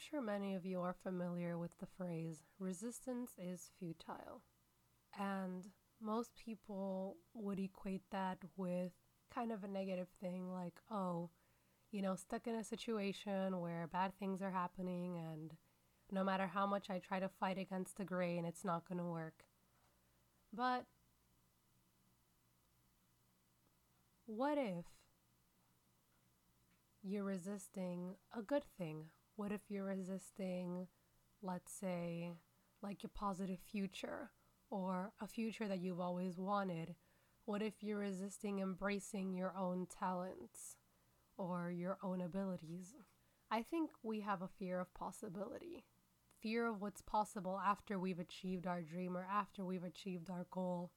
sure many of you are familiar with the phrase resistance is futile. And most people would equate that with kind of a negative thing like, oh, you know, stuck in a situation where bad things are happening and no matter how much I try to fight against the grain, it's not going to work. But what if you're resisting a good thing? What if you're resisting, let's say, like your positive future or a future that you've always wanted? What if you're resisting embracing your own talents or your own abilities? I think we have a fear of possibility, fear of what's possible after we've achieved our dream or after we've achieved our goal.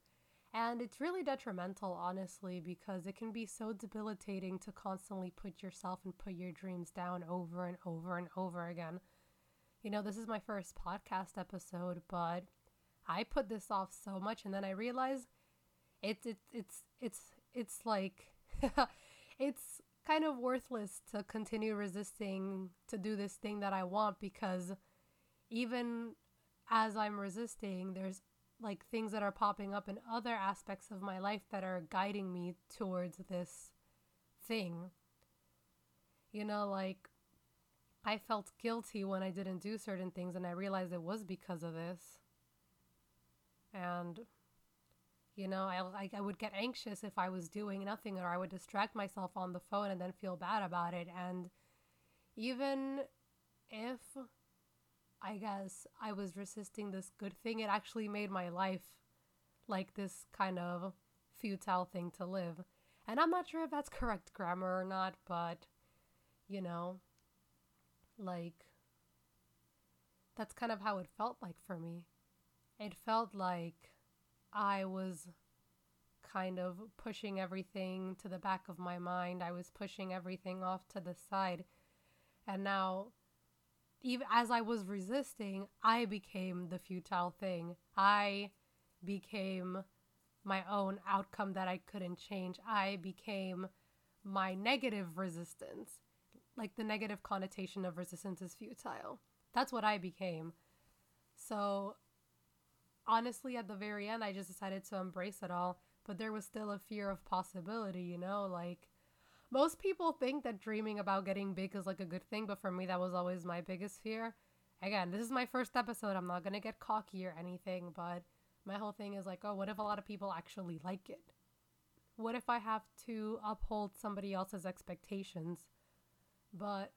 And it's really detrimental, honestly, because it can be so debilitating to constantly put yourself and put your dreams down over and over and over again. You know, this is my first podcast episode, but I put this off so much and then I realized it's it's it's it's it's like it's kind of worthless to continue resisting to do this thing that I want because even as I'm resisting, there's like things that are popping up in other aspects of my life that are guiding me towards this thing. You know, like I felt guilty when I didn't do certain things, and I realized it was because of this. And you know, I, I would get anxious if I was doing nothing, or I would distract myself on the phone and then feel bad about it. And even if I guess I was resisting this good thing, it actually made my life like this kind of futile thing to live. And I'm not sure if that's correct grammar or not, but you know, like that's kind of how it felt like for me. It felt like I was kind of pushing everything to the back of my mind. I was pushing everything off to the side. And now, even as I was resisting, I became the futile thing. I became my own outcome that I couldn't change. I became my negative resistance. Like the negative connotation of resistance is futile. That's what I became. So honestly, at the very end, I just decided to embrace it all. But there was still a fear of possibility, you know? Like, most people think that dreaming about getting big is like a good thing, but for me, that was always my biggest fear. Again, this is my first episode. I'm not to get cocky or anything, but my whole thing is like, oh, what if a lot of people actually like it? What if I have to uphold somebody else's expectations? But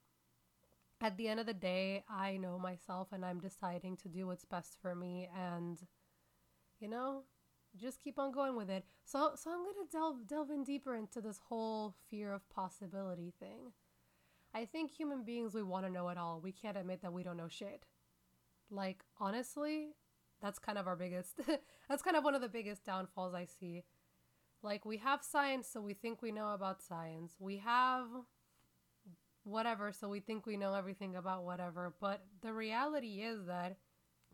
at the end of the day, I know myself and I'm deciding to do what's best for me and you know, just keep on going with it. So so I'm to delve delve in deeper into this whole fear of possibility thing. I think human beings we want to know it all. We can't admit that we don't know shit. Like honestly, that's kind of our biggest that's kind of one of the biggest downfalls I see. Like we have science so we think we know about science. We have whatever so we think we know everything about whatever, but the reality is that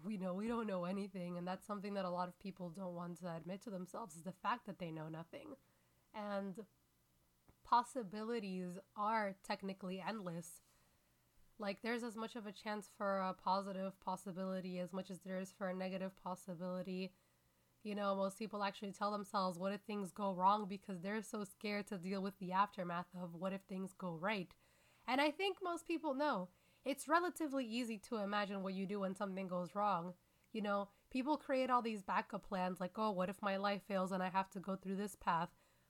we know we don't know anything and that's something that a lot of people don't want to admit to themselves is the fact that they know nothing. And possibilities are technically endless. Like there's as much of a chance for a positive possibility as much as there is for a negative possibility. You know most people actually tell themselves what if things go wrong? because they're so scared to deal with the aftermath of what if things go right. And i think most people know it's relatively easy to imagine what you do when something goes wrong. You know, people create all these backup plans like, oh, what if my life fails and I have to go through this path?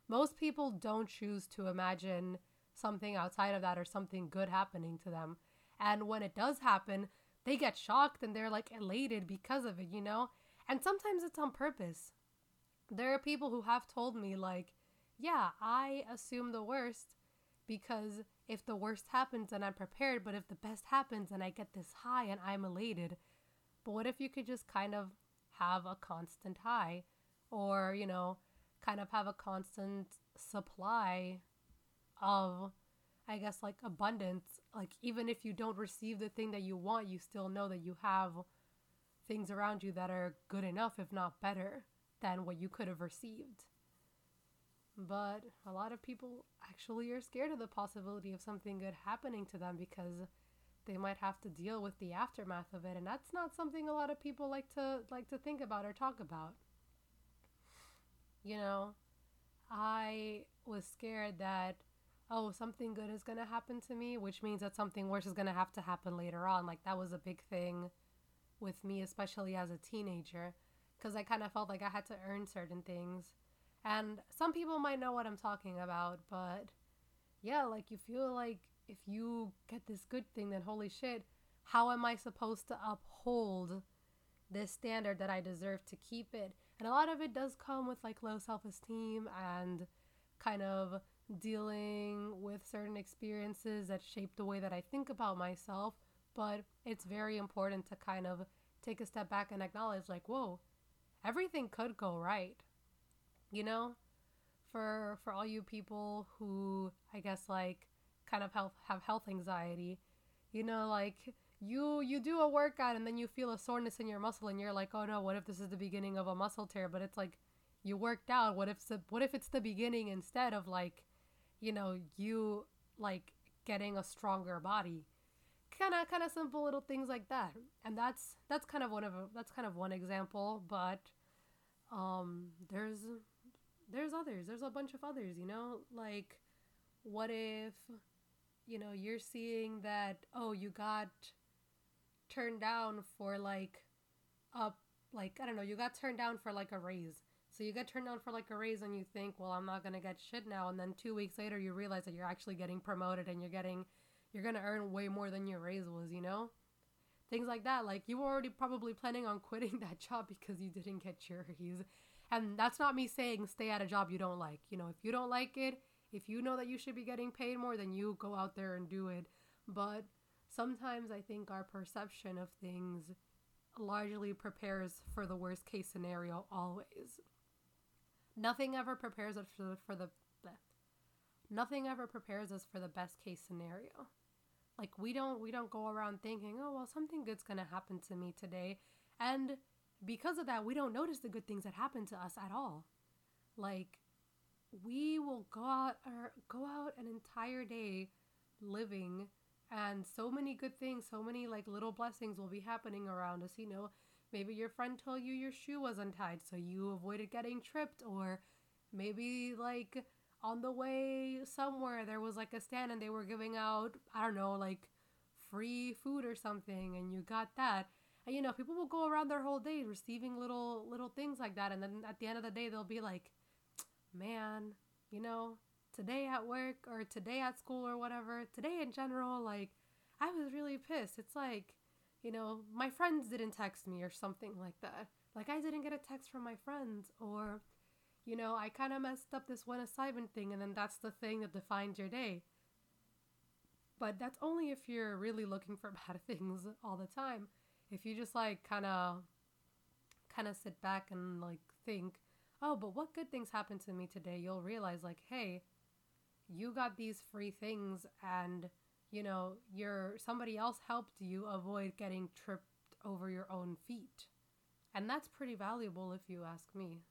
Most people don't choose to imagine something outside of that or something good happening to them. And when it does happen, they get shocked and they're like elated because of it, you know? And sometimes it's on purpose. There are people who have told me, like, yeah, I assume the worst because if the worst happens and I'm prepared, but if the best happens and I get this high and I'm elated. But what if you could just kind of have a constant high or, you know, kind of have a constant supply of I guess like abundance. Like even if you don't receive the thing that you want, you still know that you have things around you that are good enough, if not better, than what you could have received. But a lot of people actually are scared of the possibility of something good happening to them because they might have to deal with the aftermath of it and that's not something a lot of people like to like to think about or talk about. You know i was scared that oh something good is going to happen to me which means that something worse is going to have to happen later on. Like that was a big thing with me especially as a teenager because i kind of felt like i had to earn certain things and some people might know what i'm talking about but yeah like you feel like if you get this good thing, then holy shit, how am I supposed to uphold this standard that I deserve to keep it? And a lot of it does come with like low self esteem and kind of dealing with certain experiences that shape the way that I think about myself. But it's very important to kind of take a step back and acknowledge, like, whoa, everything could go right. You know? For for all you people who I guess like kind of health have health anxiety you know like you you do a workout and then you feel a soreness in your muscle and you're like oh no what if this is the beginning of a muscle tear? But it's like you worked out. What if the, what if it's the beginning instead of like you know you like getting a stronger body? Kind of kind of simple little things like that. And that's that's kind of one of that's kind of one example but um there's there's others there's a bunch of others you know like what if you know, you're seeing that, oh, you got turned down for like a, like I don't know, you got turned down for like a raise. So you get turned down for like a raise and you think, well, I'm not going to get shit now and then 2 weeks later you realize that you're actually getting promoted and you're getting you're going to earn way more than your raise was, you know? Things like that. Like you were already probably planning on quitting that job because you didn't get your raise. And that's not me saying stay at a job you don't like. You know, if you don't like it, if you know that you should be getting paid more, then you go out there and do it. But sometimes I think our perception of things largely prepares for the worst case scenario always. Nothing ever prepares us for the, for the nothing ever prepares us for the best case scenario. Like we don't we don't go around thinking, "Oh, well, something good's going to happen to me today." And because of that, we don't notice the good things that happen to us at all. Like we will go out or go out an entire day living and so many good things so many like little blessings will be happening around us you know maybe your friend told you your shoe was untied so you avoided getting tripped or maybe like on the way somewhere there was like a stand and they were giving out i don't know like free food or something and you got that and you know people will go around their whole day receiving little little things like that and then at the end of the day they'll be like man, you know, today at work or today at school or whatever, today in general, like, I was really pissed. It's like, you know, my friends didn't text me or something like that. Like, I didn't get a text from my friends, or, you know, I kind of messed up this one assignment thing, and then that's the thing that defines your day. But that's only if you're really looking for bad things all the time. If you just like kind of kind of sit back and like think, oh, but what good things happened to me today? You'll realize, like, hey, you got these free things and, you know, your somebody else helped you avoid getting tripped over your own feet. And that's pretty valuable if you ask me.